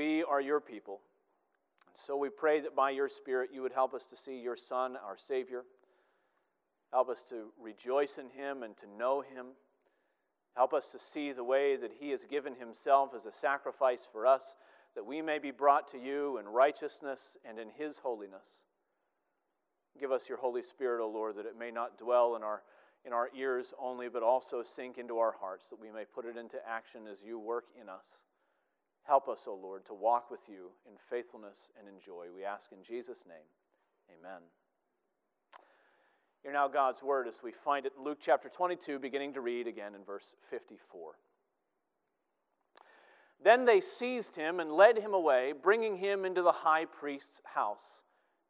we are your people. And so we pray that by your Spirit you would help us to see your Son, our Savior. Help us to rejoice in him and to know him. Help us to see the way that he has given himself as a sacrifice for us, that we may be brought to you in righteousness and in his holiness. Give us your Holy Spirit, O Lord, that it may not dwell in our, in our ears only, but also sink into our hearts, that we may put it into action as you work in us. Help us, O Lord, to walk with you in faithfulness and in joy. We ask in Jesus' name. Amen. Hear now God's word as we find it in Luke chapter 22, beginning to read again in verse 54. Then they seized him and led him away, bringing him into the high priest's house,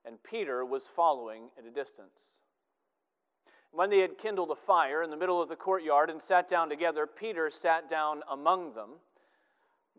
and Peter was following at a distance. When they had kindled a fire in the middle of the courtyard and sat down together, Peter sat down among them.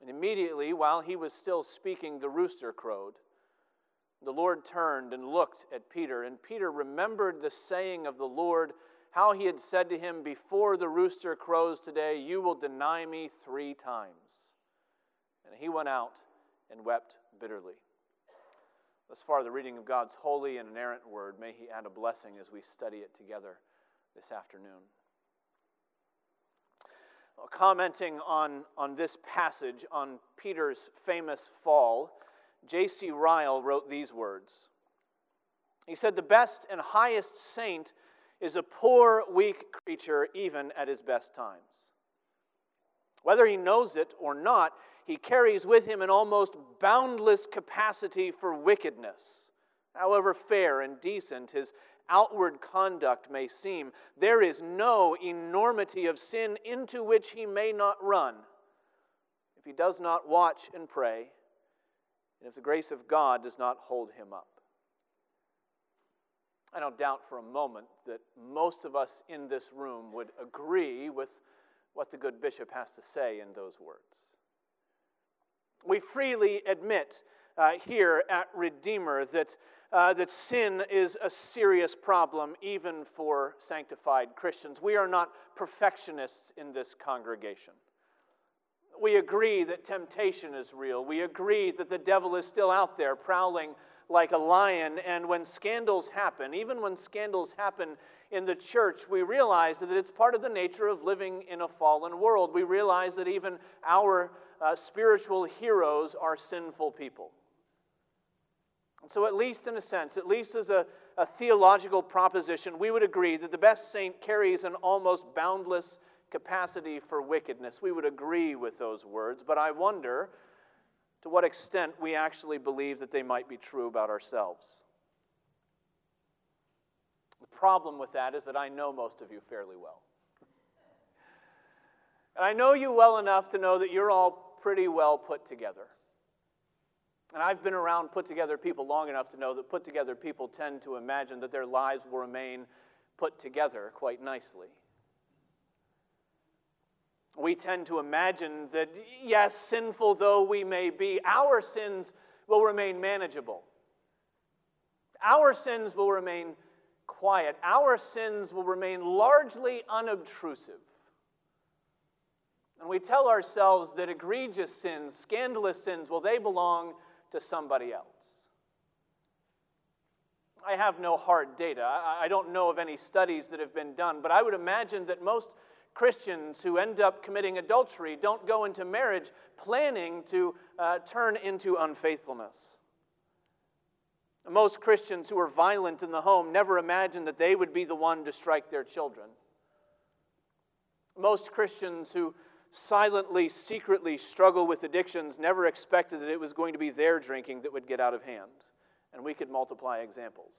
And immediately, while he was still speaking, the rooster crowed. The Lord turned and looked at Peter, and Peter remembered the saying of the Lord, how he had said to him, Before the rooster crows today, you will deny me three times. And he went out and wept bitterly. Thus far, the reading of God's holy and inerrant word. May he add a blessing as we study it together this afternoon commenting on, on this passage, on Peter's famous fall, J.C. Ryle wrote these words. He said, The best and highest saint is a poor, weak creature, even at his best times. Whether he knows it or not, he carries with him an almost boundless capacity for wickedness. However fair and decent his outward conduct may seem, there is no enormity of sin into which he may not run if he does not watch and pray, and if the grace of God does not hold him up. I don't doubt for a moment that most of us in this room would agree with what the good bishop has to say in those words. We freely admit uh, here at Redeemer that uh, that sin is a serious problem even for sanctified Christians. We are not perfectionists in this congregation. We agree that temptation is real. We agree that the devil is still out there prowling like a lion. And when scandals happen, even when scandals happen in the church, we realize that it's part of the nature of living in a fallen world. We realize that even our uh, spiritual heroes are sinful people. So, at least in a sense, at least as a, a theological proposition, we would agree that the best saint carries an almost boundless capacity for wickedness. We would agree with those words, but I wonder to what extent we actually believe that they might be true about ourselves. The problem with that is that I know most of you fairly well. And I know you well enough to know that you're all pretty well put together. And I've been around put together people long enough to know that put together people tend to imagine that their lives will remain put together quite nicely. We tend to imagine that, yes, sinful though we may be, our sins will remain manageable. Our sins will remain quiet. Our sins will remain largely unobtrusive. And we tell ourselves that egregious sins, scandalous sins, well, they belong to somebody else. I have no hard data. I don't know of any studies that have been done, but I would imagine that most Christians who end up committing adultery don't go into marriage planning to uh, turn into unfaithfulness. Most Christians who are violent in the home never imagine that they would be the one to strike their children. Most Christians who silently, secretly struggle with addictions never expected that it was going to be their drinking that would get out of hand. And we could multiply examples.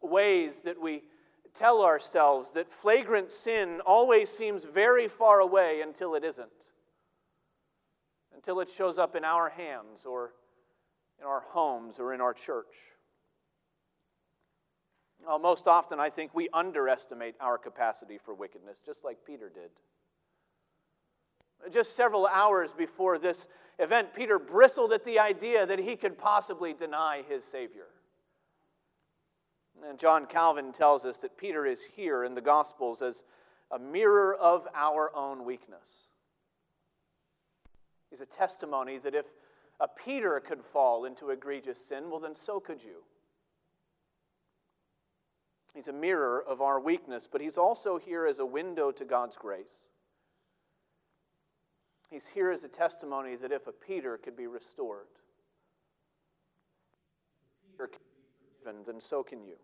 Ways that we tell ourselves that flagrant sin always seems very far away until it isn't. until it shows up in our hands or in our homes or in our church. Well, most often, I think we underestimate our capacity for wickedness, just like Peter did. Just several hours before this event, Peter bristled at the idea that he could possibly deny his Savior. And John Calvin tells us that Peter is here in the Gospels as a mirror of our own weakness. He's a testimony that if a Peter could fall into egregious sin, well, then so could you. He's a mirror of our weakness, but he's also here as a window to God's grace. He's here as a testimony that if a Peter could be restored, Peter can be forgiven, then so can you.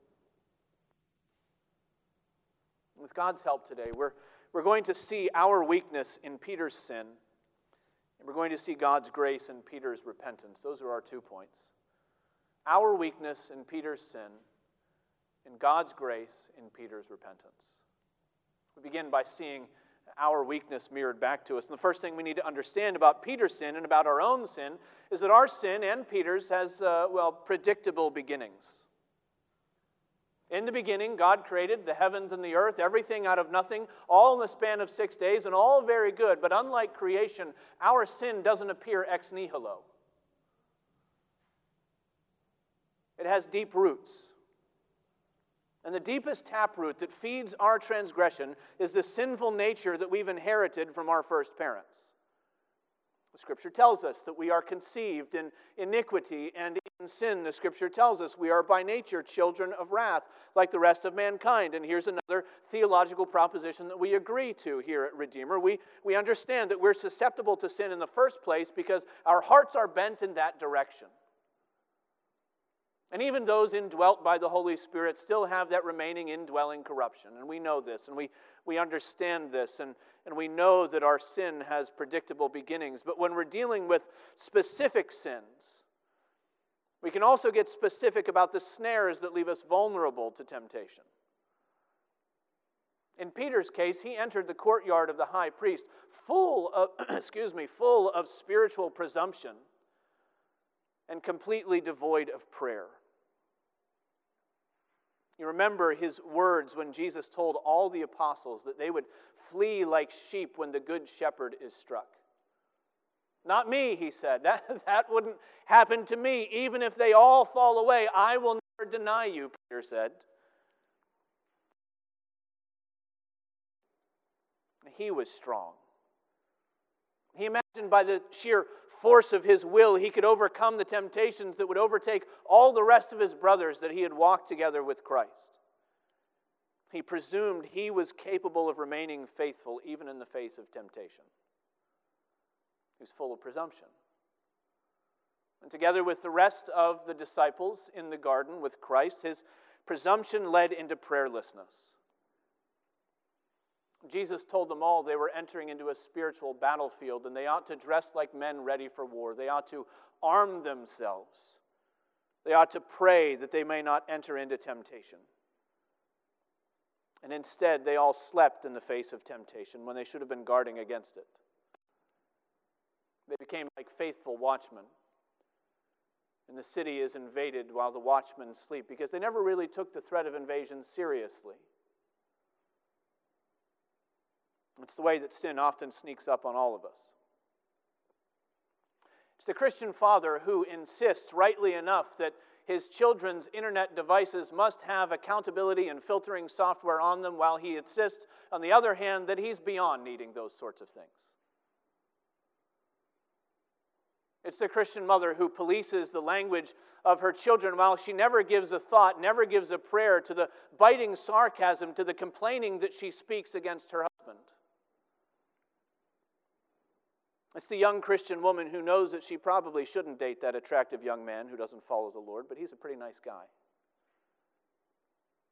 With God's help today, we're, we're going to see our weakness in Peter's sin, and we're going to see God's grace in Peter's repentance. Those are our two points. Our weakness in Peter's sin, and God's grace in Peter's repentance. We begin by seeing our weakness mirrored back to us. And the first thing we need to understand about Peter's sin and about our own sin is that our sin and Peter's has, uh, well, predictable beginnings. In the beginning, God created the heavens and the earth, everything out of nothing, all in the span of six days, and all very good. But unlike creation, our sin doesn't appear ex nihilo, it has deep roots. And the deepest taproot that feeds our transgression is the sinful nature that we've inherited from our first parents. The scripture tells us that we are conceived in iniquity and in sin. The scripture tells us we are by nature children of wrath, like the rest of mankind. And here's another theological proposition that we agree to here at Redeemer. We, we understand that we're susceptible to sin in the first place because our hearts are bent in that direction. And even those indwelt by the Holy Spirit still have that remaining indwelling corruption. And we know this, and we, we understand this, and, and we know that our sin has predictable beginnings. But when we're dealing with specific sins, we can also get specific about the snares that leave us vulnerable to temptation. In Peter's case, he entered the courtyard of the high priest full of, excuse me, full of spiritual presumption and completely devoid of prayer. You remember his words when Jesus told all the apostles that they would flee like sheep when the good shepherd is struck. Not me, he said. That, that wouldn't happen to me. Even if they all fall away, I will never deny you, Peter said. He was strong. He imagined by the sheer force of his will, he could overcome the temptations that would overtake all the rest of his brothers that he had walked together with Christ. He presumed he was capable of remaining faithful even in the face of temptation. He was full of presumption. And together with the rest of the disciples in the garden with Christ, his presumption led into prayerlessness. Jesus told them all they were entering into a spiritual battlefield and they ought to dress like men ready for war. They ought to arm themselves. They ought to pray that they may not enter into temptation. And instead, they all slept in the face of temptation when they should have been guarding against it. They became like faithful watchmen. And the city is invaded while the watchmen sleep because they never really took the threat of invasion seriously. It's the way that sin often sneaks up on all of us. It's the Christian father who insists, rightly enough, that his children's internet devices must have accountability and filtering software on them, while he insists, on the other hand, that he's beyond needing those sorts of things. It's the Christian mother who polices the language of her children while she never gives a thought, never gives a prayer to the biting sarcasm, to the complaining that she speaks against her husband. It's the young Christian woman who knows that she probably shouldn't date that attractive young man who doesn't follow the Lord, but he's a pretty nice guy.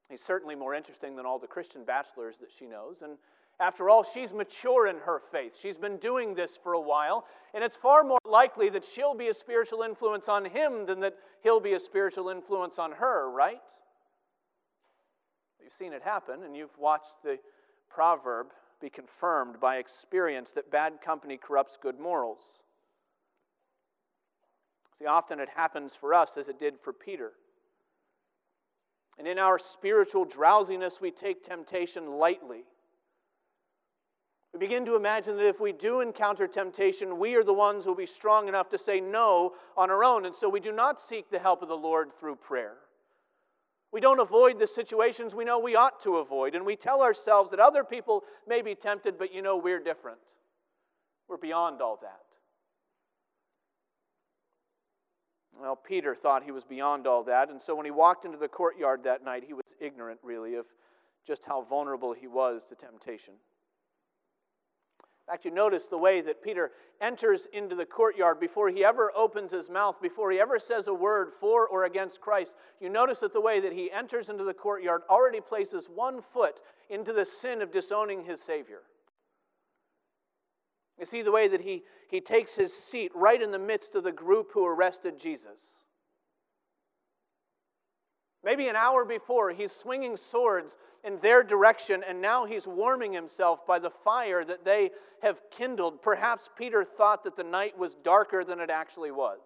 He's certainly more interesting than all the Christian bachelors that she knows. And after all, she's mature in her faith. She's been doing this for a while, and it's far more likely that she'll be a spiritual influence on him than that he'll be a spiritual influence on her, right? You've seen it happen, and you've watched the proverb be confirmed by experience that bad company corrupts good morals. See, often it happens for us as it did for Peter. And in our spiritual drowsiness, we take temptation lightly. We begin to imagine that if we do encounter temptation, we are the ones who will be strong enough to say no on our own. And so we do not seek the help of the Lord through prayer. We don't avoid the situations we know we ought to avoid. And we tell ourselves that other people may be tempted, but you know, we're different. We're beyond all that. Well, Peter thought he was beyond all that, and so when he walked into the courtyard that night, he was ignorant, really, of just how vulnerable he was to temptation. In fact, you notice the way that Peter enters into the courtyard before he ever opens his mouth, before he ever says a word for or against Christ. You notice that the way that he enters into the courtyard already places one foot into the sin of disowning his Savior. You see the way that he, he takes his seat right in the midst of the group who arrested Jesus. Maybe an hour before, he's swinging swords in their direction, and now he's warming himself by the fire that they have kindled. Perhaps Peter thought that the night was darker than it actually was.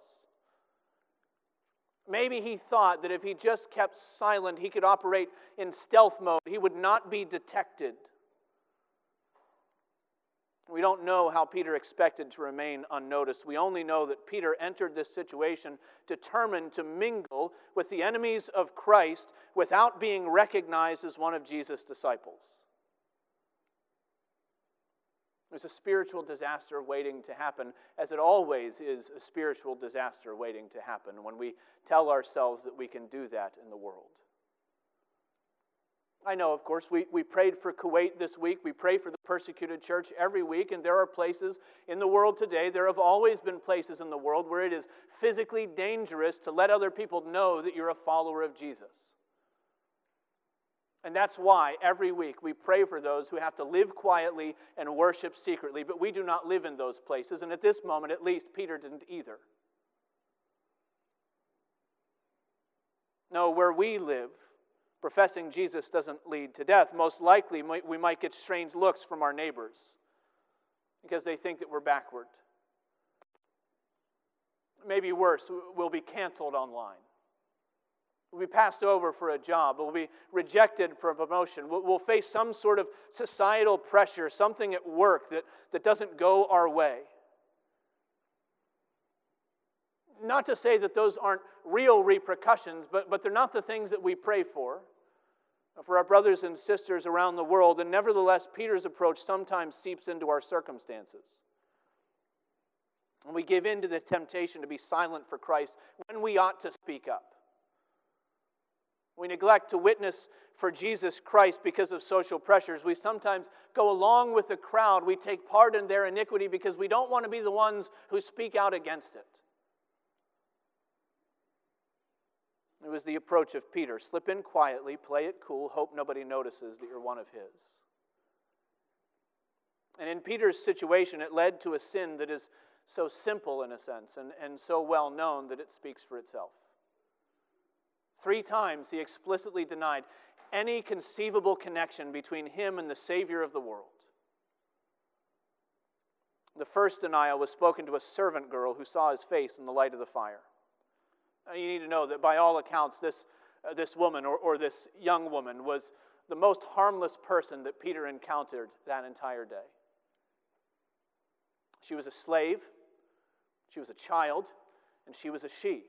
Maybe he thought that if he just kept silent, he could operate in stealth mode, he would not be detected. We don't know how Peter expected to remain unnoticed. We only know that Peter entered this situation determined to mingle with the enemies of Christ without being recognized as one of Jesus' disciples. There's a spiritual disaster waiting to happen, as it always is a spiritual disaster waiting to happen when we tell ourselves that we can do that in the world. I know, of course, we, we prayed for Kuwait this week. We pray for the persecuted church every week, and there are places in the world today, there have always been places in the world where it is physically dangerous to let other people know that you're a follower of Jesus. And that's why every week we pray for those who have to live quietly and worship secretly, but we do not live in those places. And at this moment, at least, Peter didn't either. No, where we live, professing Jesus doesn't lead to death. Most likely, we might get strange looks from our neighbors because they think that we're backward. Maybe worse, we'll be canceled online. We'll be passed over for a job. We'll be rejected for a promotion. We'll, we'll face some sort of societal pressure, something at work that, that doesn't go our way. Not to say that those aren't real repercussions, but, but they're not the things that we pray for Uh, for our brothers and sisters around the world. And nevertheless, Peter's approach sometimes seeps into our circumstances. And we give in to the temptation to be silent for Christ when we ought to speak up. We neglect to witness for Jesus Christ because of social pressures. We sometimes go along with the crowd. We take part in their iniquity because we don't want to be the ones who speak out against it. It was the approach of Peter slip in quietly, play it cool, hope nobody notices that you're one of his. And in Peter's situation, it led to a sin that is so simple in a sense and, and so well known that it speaks for itself. Three times he explicitly denied any conceivable connection between him and the Savior of the world. The first denial was spoken to a servant girl who saw his face in the light of the fire. You need to know that by all accounts, this, uh, this woman or, or this young woman was the most harmless person that Peter encountered that entire day. She was a slave, she was a child, and she was a she.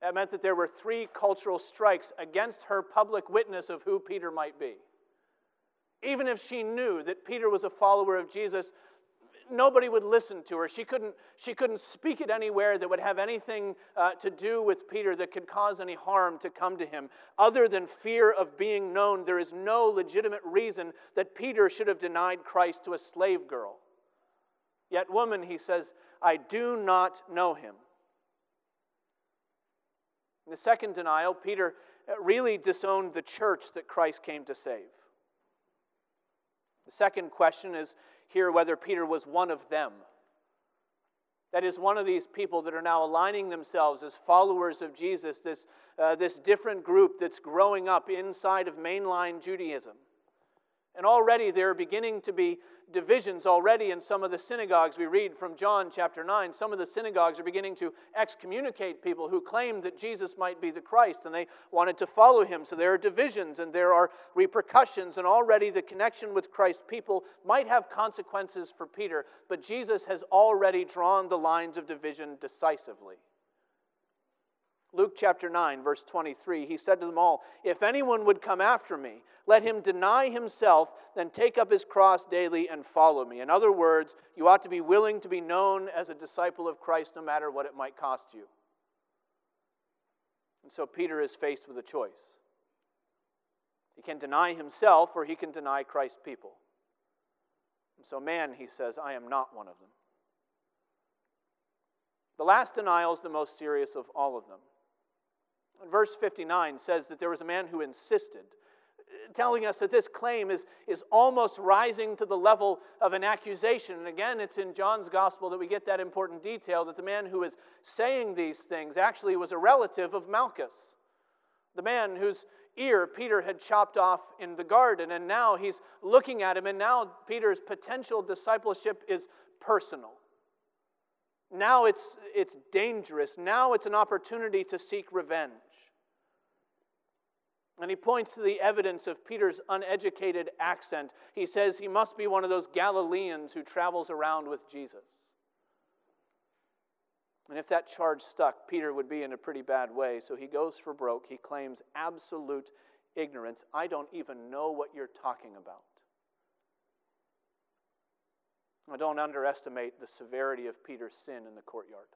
That meant that there were three cultural strikes against her public witness of who Peter might be. Even if she knew that Peter was a follower of Jesus, nobody would listen to her. She couldn't, she couldn't speak it anywhere that would have anything uh, to do with Peter that could cause any harm to come to him. Other than fear of being known, there is no legitimate reason that Peter should have denied Christ to a slave girl. Yet, woman, he says, I do not know him. In the second denial, Peter uh, really disowned the church that Christ came to save. The second question is here whether Peter was one of them. That is, one of these people that are now aligning themselves as followers of Jesus, this, uh, this different group that's growing up inside of mainline Judaism. And already there are beginning to be divisions already in some of the synagogues. We read from John chapter 9. Some of the synagogues are beginning to excommunicate people who claimed that Jesus might be the Christ and they wanted to follow him. So there are divisions and there are repercussions, and already the connection with Christ people might have consequences for Peter, but Jesus has already drawn the lines of division decisively. Luke chapter 9, verse 23, he said to them all, If anyone would come after me, let him deny himself, then take up his cross daily and follow me. In other words, you ought to be willing to be known as a disciple of Christ no matter what it might cost you. And so Peter is faced with a choice. He can deny himself or he can deny Christ's people. And so, man, he says, I am not one of them. The last denial is the most serious of all of them. Verse 59 says that there was a man who insisted, telling us that this claim is, is almost rising to the level of an accusation. And again, it's in John's gospel that we get that important detail that the man who is saying these things actually was a relative of Malchus, the man whose ear Peter had chopped off in the garden. And now he's looking at him, and now Peter's potential discipleship is personal. Now it's, it's dangerous. Now it's an opportunity to seek revenge. And he points to the evidence of Peter's uneducated accent. He says he must be one of those Galileans who travels around with Jesus. And if that charge stuck, Peter would be in a pretty bad way. So he goes for broke. He claims absolute ignorance. I don't even know what you're talking about. I don't underestimate the severity of Peter's sin in the courtyard.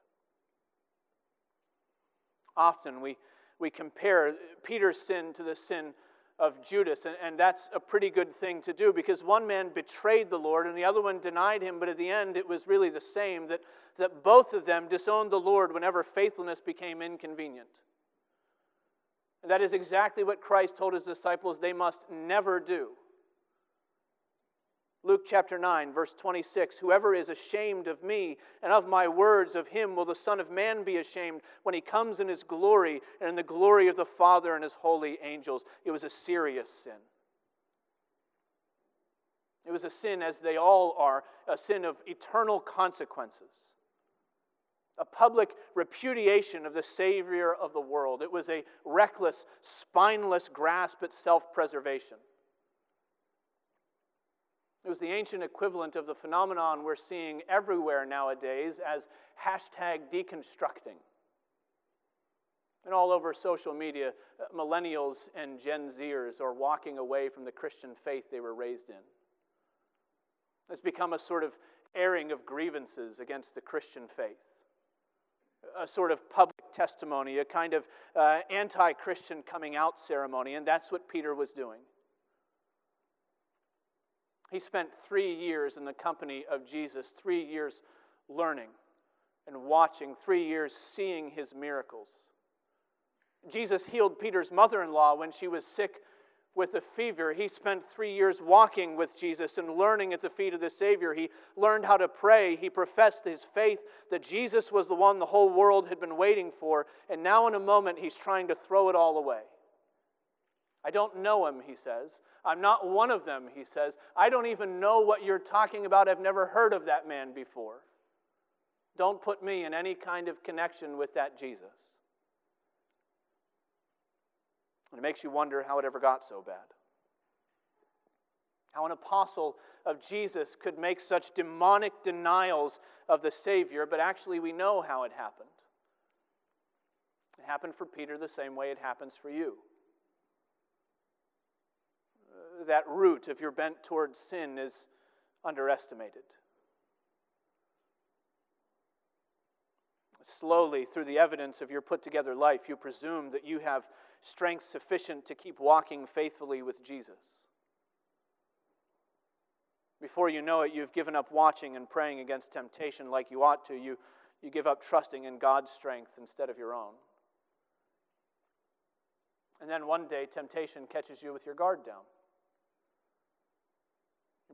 Often we we compare Peter's sin to the sin of Judas. And, and that's a pretty good thing to do because one man betrayed the Lord and the other one denied him, but at the end it was really the same that, that both of them disowned the Lord whenever faithfulness became inconvenient. And that is exactly what Christ told his disciples they must never do. Luke chapter 9, verse 26 Whoever is ashamed of me and of my words, of him will the Son of Man be ashamed when he comes in his glory and in the glory of the Father and his holy angels. It was a serious sin. It was a sin, as they all are, a sin of eternal consequences. A public repudiation of the Savior of the world. It was a reckless, spineless grasp at self preservation. It was the ancient equivalent of the phenomenon we're seeing everywhere nowadays as hashtag deconstructing. And all over social media, uh, millennials and Gen Zers are walking away from the Christian faith they were raised in. It's become a sort of airing of grievances against the Christian faith, a sort of public testimony, a kind of uh, anti Christian coming out ceremony, and that's what Peter was doing. He spent three years in the company of Jesus, three years learning and watching, three years seeing his miracles. Jesus healed Peter's mother in law when she was sick with a fever. He spent three years walking with Jesus and learning at the feet of the Savior. He learned how to pray. He professed his faith that Jesus was the one the whole world had been waiting for. And now, in a moment, he's trying to throw it all away. I don't know him, he says. I'm not one of them, he says. I don't even know what you're talking about. I've never heard of that man before. Don't put me in any kind of connection with that Jesus. And it makes you wonder how it ever got so bad. How an apostle of Jesus could make such demonic denials of the Savior, but actually we know how it happened. It happened for Peter the same way it happens for you that root, if you're bent towards sin, is underestimated. Slowly, through the evidence of your put together life, you presume that you have strength sufficient to keep walking faithfully with Jesus. Before you know it, you've given up watching and praying against temptation like you ought to. You, you give up trusting in God's strength instead of your own. And then one day, temptation catches you with your guard down.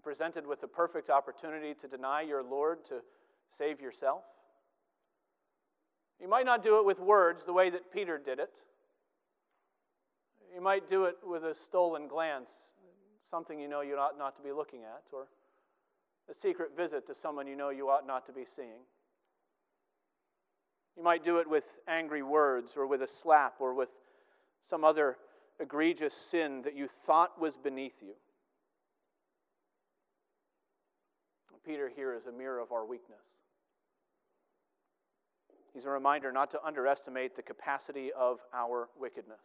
Presented with the perfect opportunity to deny your Lord to save yourself. You might not do it with words the way that Peter did it. You might do it with a stolen glance, something you know you ought not to be looking at, or a secret visit to someone you know you ought not to be seeing. You might do it with angry words, or with a slap, or with some other egregious sin that you thought was beneath you. Peter here is a mirror of our weakness. He's a reminder not to underestimate the capacity of our wickedness.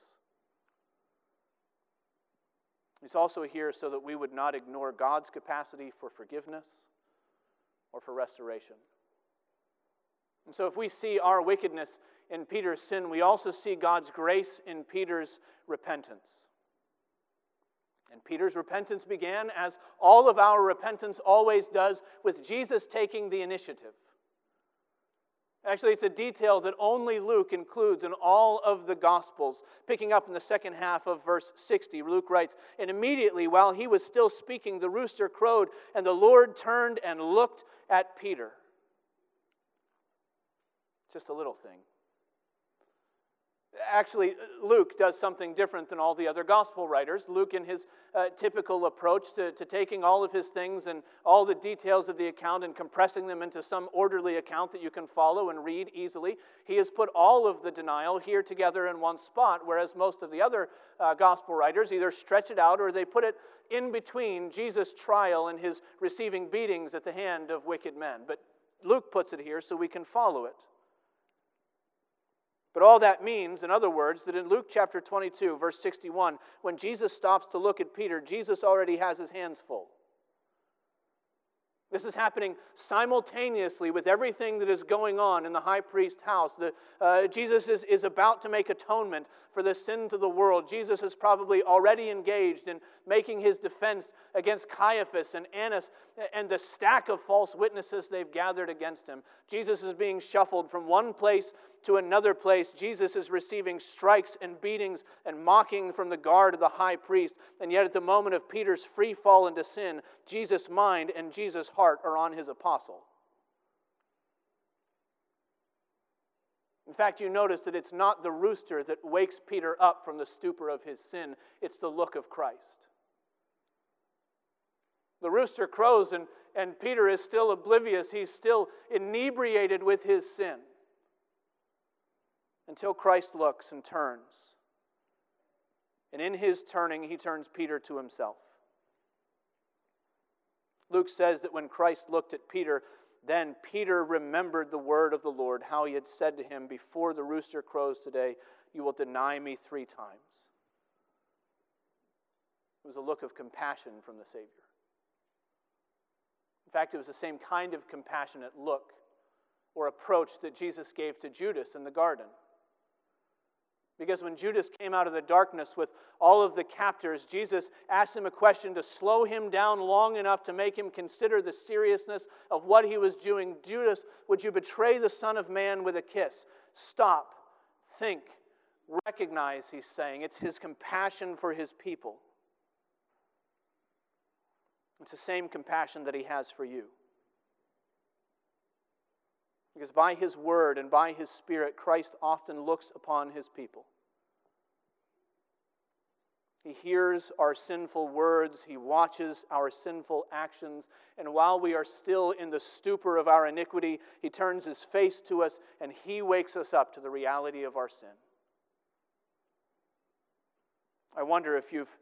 He's also here so that we would not ignore God's capacity for forgiveness or for restoration. And so, if we see our wickedness in Peter's sin, we also see God's grace in Peter's repentance. And Peter's repentance began, as all of our repentance always does, with Jesus taking the initiative. Actually, it's a detail that only Luke includes in all of the Gospels. Picking up in the second half of verse 60, Luke writes, And immediately while he was still speaking, the rooster crowed, and the Lord turned and looked at Peter. Just a little thing. Actually, Luke does something different than all the other gospel writers. Luke, in his uh, typical approach to, to taking all of his things and all the details of the account and compressing them into some orderly account that you can follow and read easily, he has put all of the denial here together in one spot, whereas most of the other uh, gospel writers either stretch it out or they put it in between Jesus' trial and his receiving beatings at the hand of wicked men. But Luke puts it here so we can follow it. But all that means, in other words, that in Luke chapter 22, verse 61, when Jesus stops to look at Peter, Jesus already has his hands full. This is happening simultaneously with everything that is going on in the high priest's house. The, uh, Jesus is, is about to make atonement for the sin to the world. Jesus is probably already engaged in making his defense against Caiaphas and Annas and the stack of false witnesses they've gathered against him. Jesus is being shuffled from one place to another place, Jesus is receiving strikes and beatings and mocking from the guard of the high priest. And yet, at the moment of Peter's free fall into sin, Jesus' mind and Jesus' heart are on his apostle. In fact, you notice that it's not the rooster that wakes Peter up from the stupor of his sin, it's the look of Christ. The rooster crows, and, and Peter is still oblivious. He's still inebriated with his sin until Christ looks and turns. And in his turning, he turns Peter to himself. Luke says that when Christ looked at Peter, then Peter remembered the word of the Lord, how he had said to him, Before the rooster crows today, you will deny me three times. It was a look of compassion from the Savior. In fact, it was the same kind of compassionate look or approach that Jesus gave to Judas in the garden. Because when Judas came out of the darkness with all of the captors, Jesus asked him a question to slow him down long enough to make him consider the seriousness of what he was doing. Judas, would you betray the Son of Man with a kiss? Stop, think, recognize, he's saying. It's his compassion for his people. It's the same compassion that he has for you. Because by his word and by his spirit, Christ often looks upon his people. He hears our sinful words, he watches our sinful actions, and while we are still in the stupor of our iniquity, he turns his face to us and he wakes us up to the reality of our sin. I wonder if you've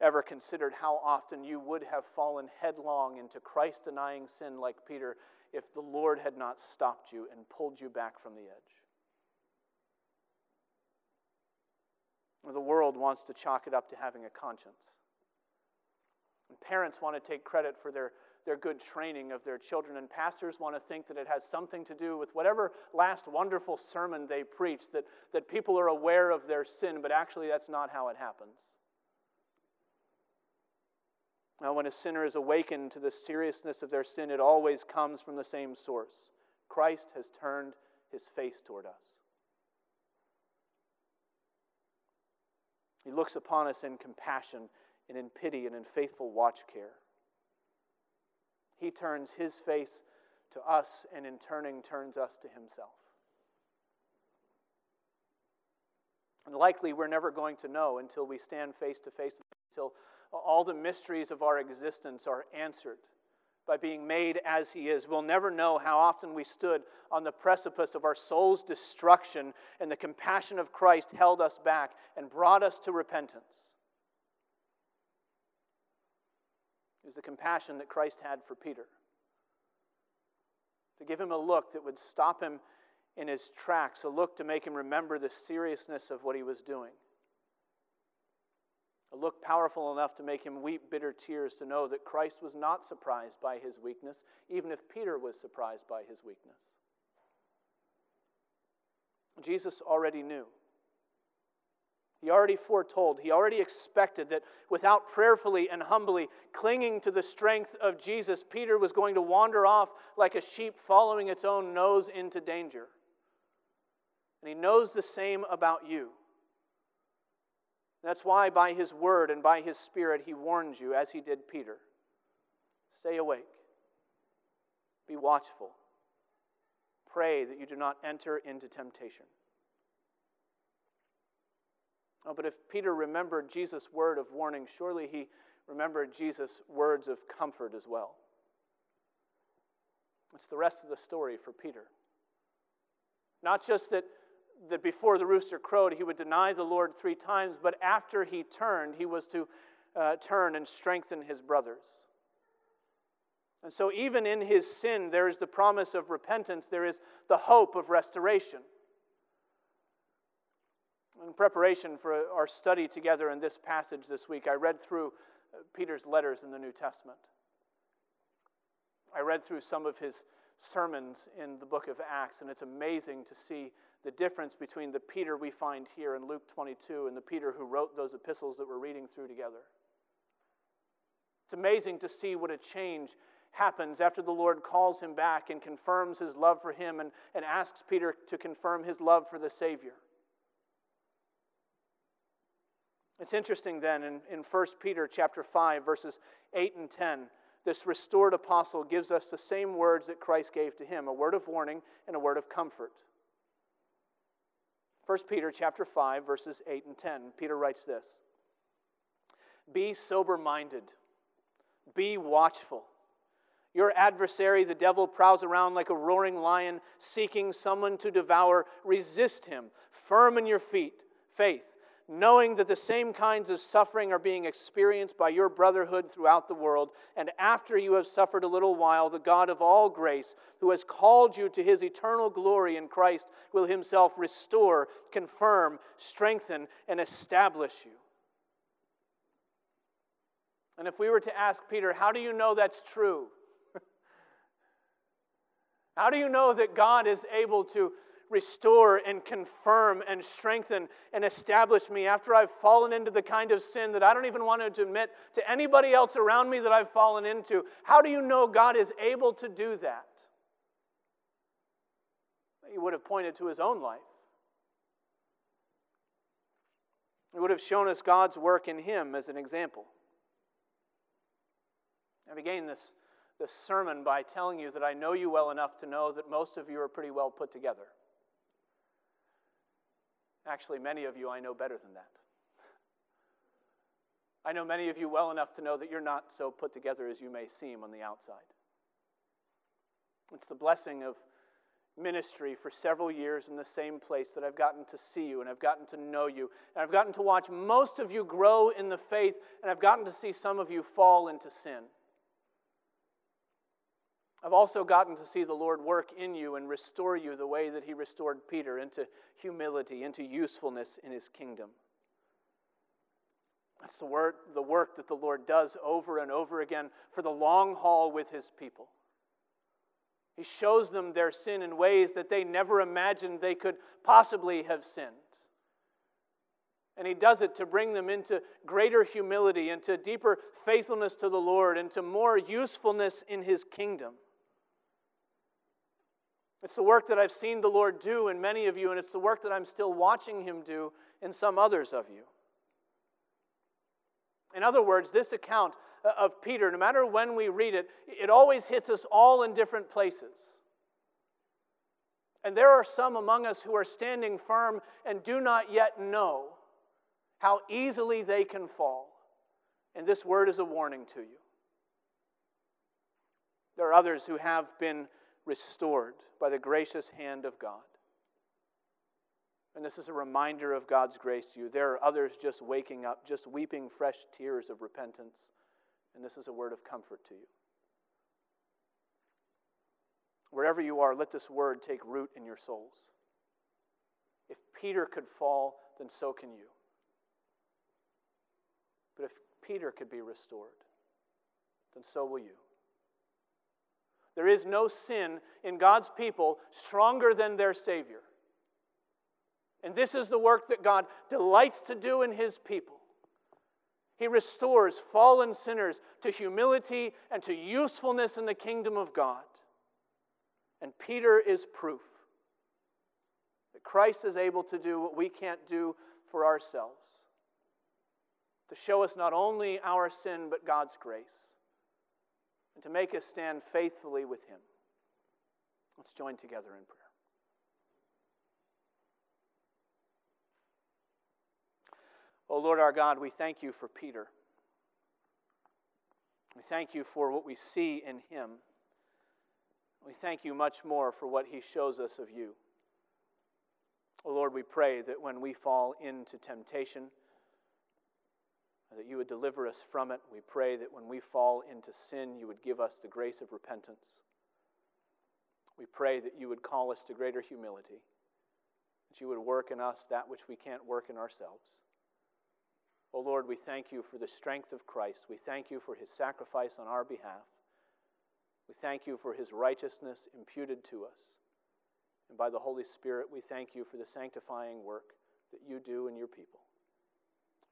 ever considered how often you would have fallen headlong into Christ denying sin like Peter if the Lord had not stopped you and pulled you back from the edge. The world wants to chalk it up to having a conscience. And parents want to take credit for their, their good training of their children, and pastors want to think that it has something to do with whatever last wonderful sermon they preach, that, that people are aware of their sin, but actually that's not how it happens. Now, when a sinner is awakened to the seriousness of their sin, it always comes from the same source. Christ has turned his face toward us. He looks upon us in compassion and in pity and in faithful watch care. He turns his face to us and in turning turns us to himself. And likely we're never going to know until we stand face to face, until all the mysteries of our existence are answered by being made as He is. We'll never know how often we stood on the precipice of our soul's destruction, and the compassion of Christ held us back and brought us to repentance. It was the compassion that Christ had for Peter. To give him a look that would stop him in his tracks, a look to make him remember the seriousness of what he was doing. A look powerful enough to make him weep bitter tears to know that Christ was not surprised by his weakness, even if Peter was surprised by his weakness. Jesus already knew. He already foretold, he already expected that without prayerfully and humbly clinging to the strength of Jesus, Peter was going to wander off like a sheep following its own nose into danger. And he knows the same about you. That's why, by his word and by his spirit, he warns you, as he did Peter. Stay awake, be watchful, pray that you do not enter into temptation. Oh, but if Peter remembered Jesus' word of warning, surely he remembered Jesus' words of comfort as well. It's the rest of the story for Peter. Not just that, that before the rooster crowed, he would deny the Lord three times, but after he turned, he was to uh, turn and strengthen his brothers. And so, even in his sin, there is the promise of repentance, there is the hope of restoration. In preparation for our study together in this passage this week, I read through uh, Peter's letters in the New Testament. I read through some of his sermons in the book of Acts, and it's amazing to see the difference between the Peter we find here in Luke 22 and the Peter who wrote those epistles that we're reading through together. It's amazing to see what a change happens after the Lord calls him back and confirms his love for him and, and asks Peter to confirm his love for the Savior. It's interesting then in, in 1 Peter chapter 5, verses 8 and 10, this restored apostle gives us the same words that Christ gave to him, a word of warning and a word of comfort. 1 Peter chapter 5, verses 8 and 10, Peter writes this. Be sober minded, be watchful. Your adversary, the devil, prowls around like a roaring lion, seeking someone to devour. Resist him, firm in your feet, faith knowing that the same kinds of suffering are being experienced by your brotherhood throughout the world. And after you have suffered a little while, the God of all grace, who has called you to his eternal glory in Christ, will himself restore, confirm, strengthen, and establish you. And if we were to ask Peter, how do you know that's true? how do you know that God is able to restore and confirm and strengthen and establish me after I've fallen into the kind of sin that I don't even want to admit to anybody else around me that I've fallen into. How do you know God is able to do that? He would have pointed to his own life. He would have shown us God's work in him as an example. I began this, this sermon by telling you that I know you well enough to know that most of you are pretty well put together. Actually, many of you I know better than that. I know many of you well enough to know that you're not so put together as you may seem on the outside. It's the blessing of ministry for several years in the same place that I've gotten to see you and I've gotten to know you and I've gotten to watch most of you grow in the faith and I've gotten to see some of you fall into sin. I've also gotten to see the Lord work in you and restore you the way that He restored Peter into humility, into usefulness in His kingdom. That's the, word, the work that the Lord does over and over again for the long haul with His people. He shows them their sin in ways that they never imagined they could possibly have sinned. And he does it to bring them into greater humility, into deeper faithfulness to the Lord, into more usefulness in his kingdom. It's the work that I've seen the Lord do in many of you, and it's the work that I'm still watching Him do in some others of you. In other words, this account uh, of Peter, no matter when we read it, it always hits us all in different places. And there are some among us who are standing firm and do not yet know how easily they can fall. And this word is a warning to you. There are others who have been restored by the gracious hand of God. And this is a reminder of God's grace to you. There are others just waking up, just weeping fresh tears of repentance. And this is a word of comfort to you. Wherever you are, let this word take root in your souls. If Peter could fall, then so can you. But if Peter could be restored, then so will you. There is no sin in God's people stronger than their Savior. And this is the work that God delights to do in His people. He restores fallen sinners to humility and to usefulness in the kingdom of God. And Peter is proof that Christ is able to do what we can't do for ourselves to show us not only our sin, but God's grace, and to make us stand faithfully with Him. Let's join together in prayer. Oh Lord our God, we thank you for Peter. We thank you for what we see in him. We thank you much more for what he shows us of you. Oh Lord, we pray that when we fall into temptation, that you would deliver us from it. We pray that when we fall into sin, you would give us the grace of repentance. We pray that you would call us to greater humility, that you would work in us that which we can't work in ourselves. Oh Lord, we thank you for the strength of Christ. We thank you for his sacrifice on our behalf. We thank you for his righteousness imputed to us. And by the Holy Spirit, we thank you for the sanctifying work that you do in your people.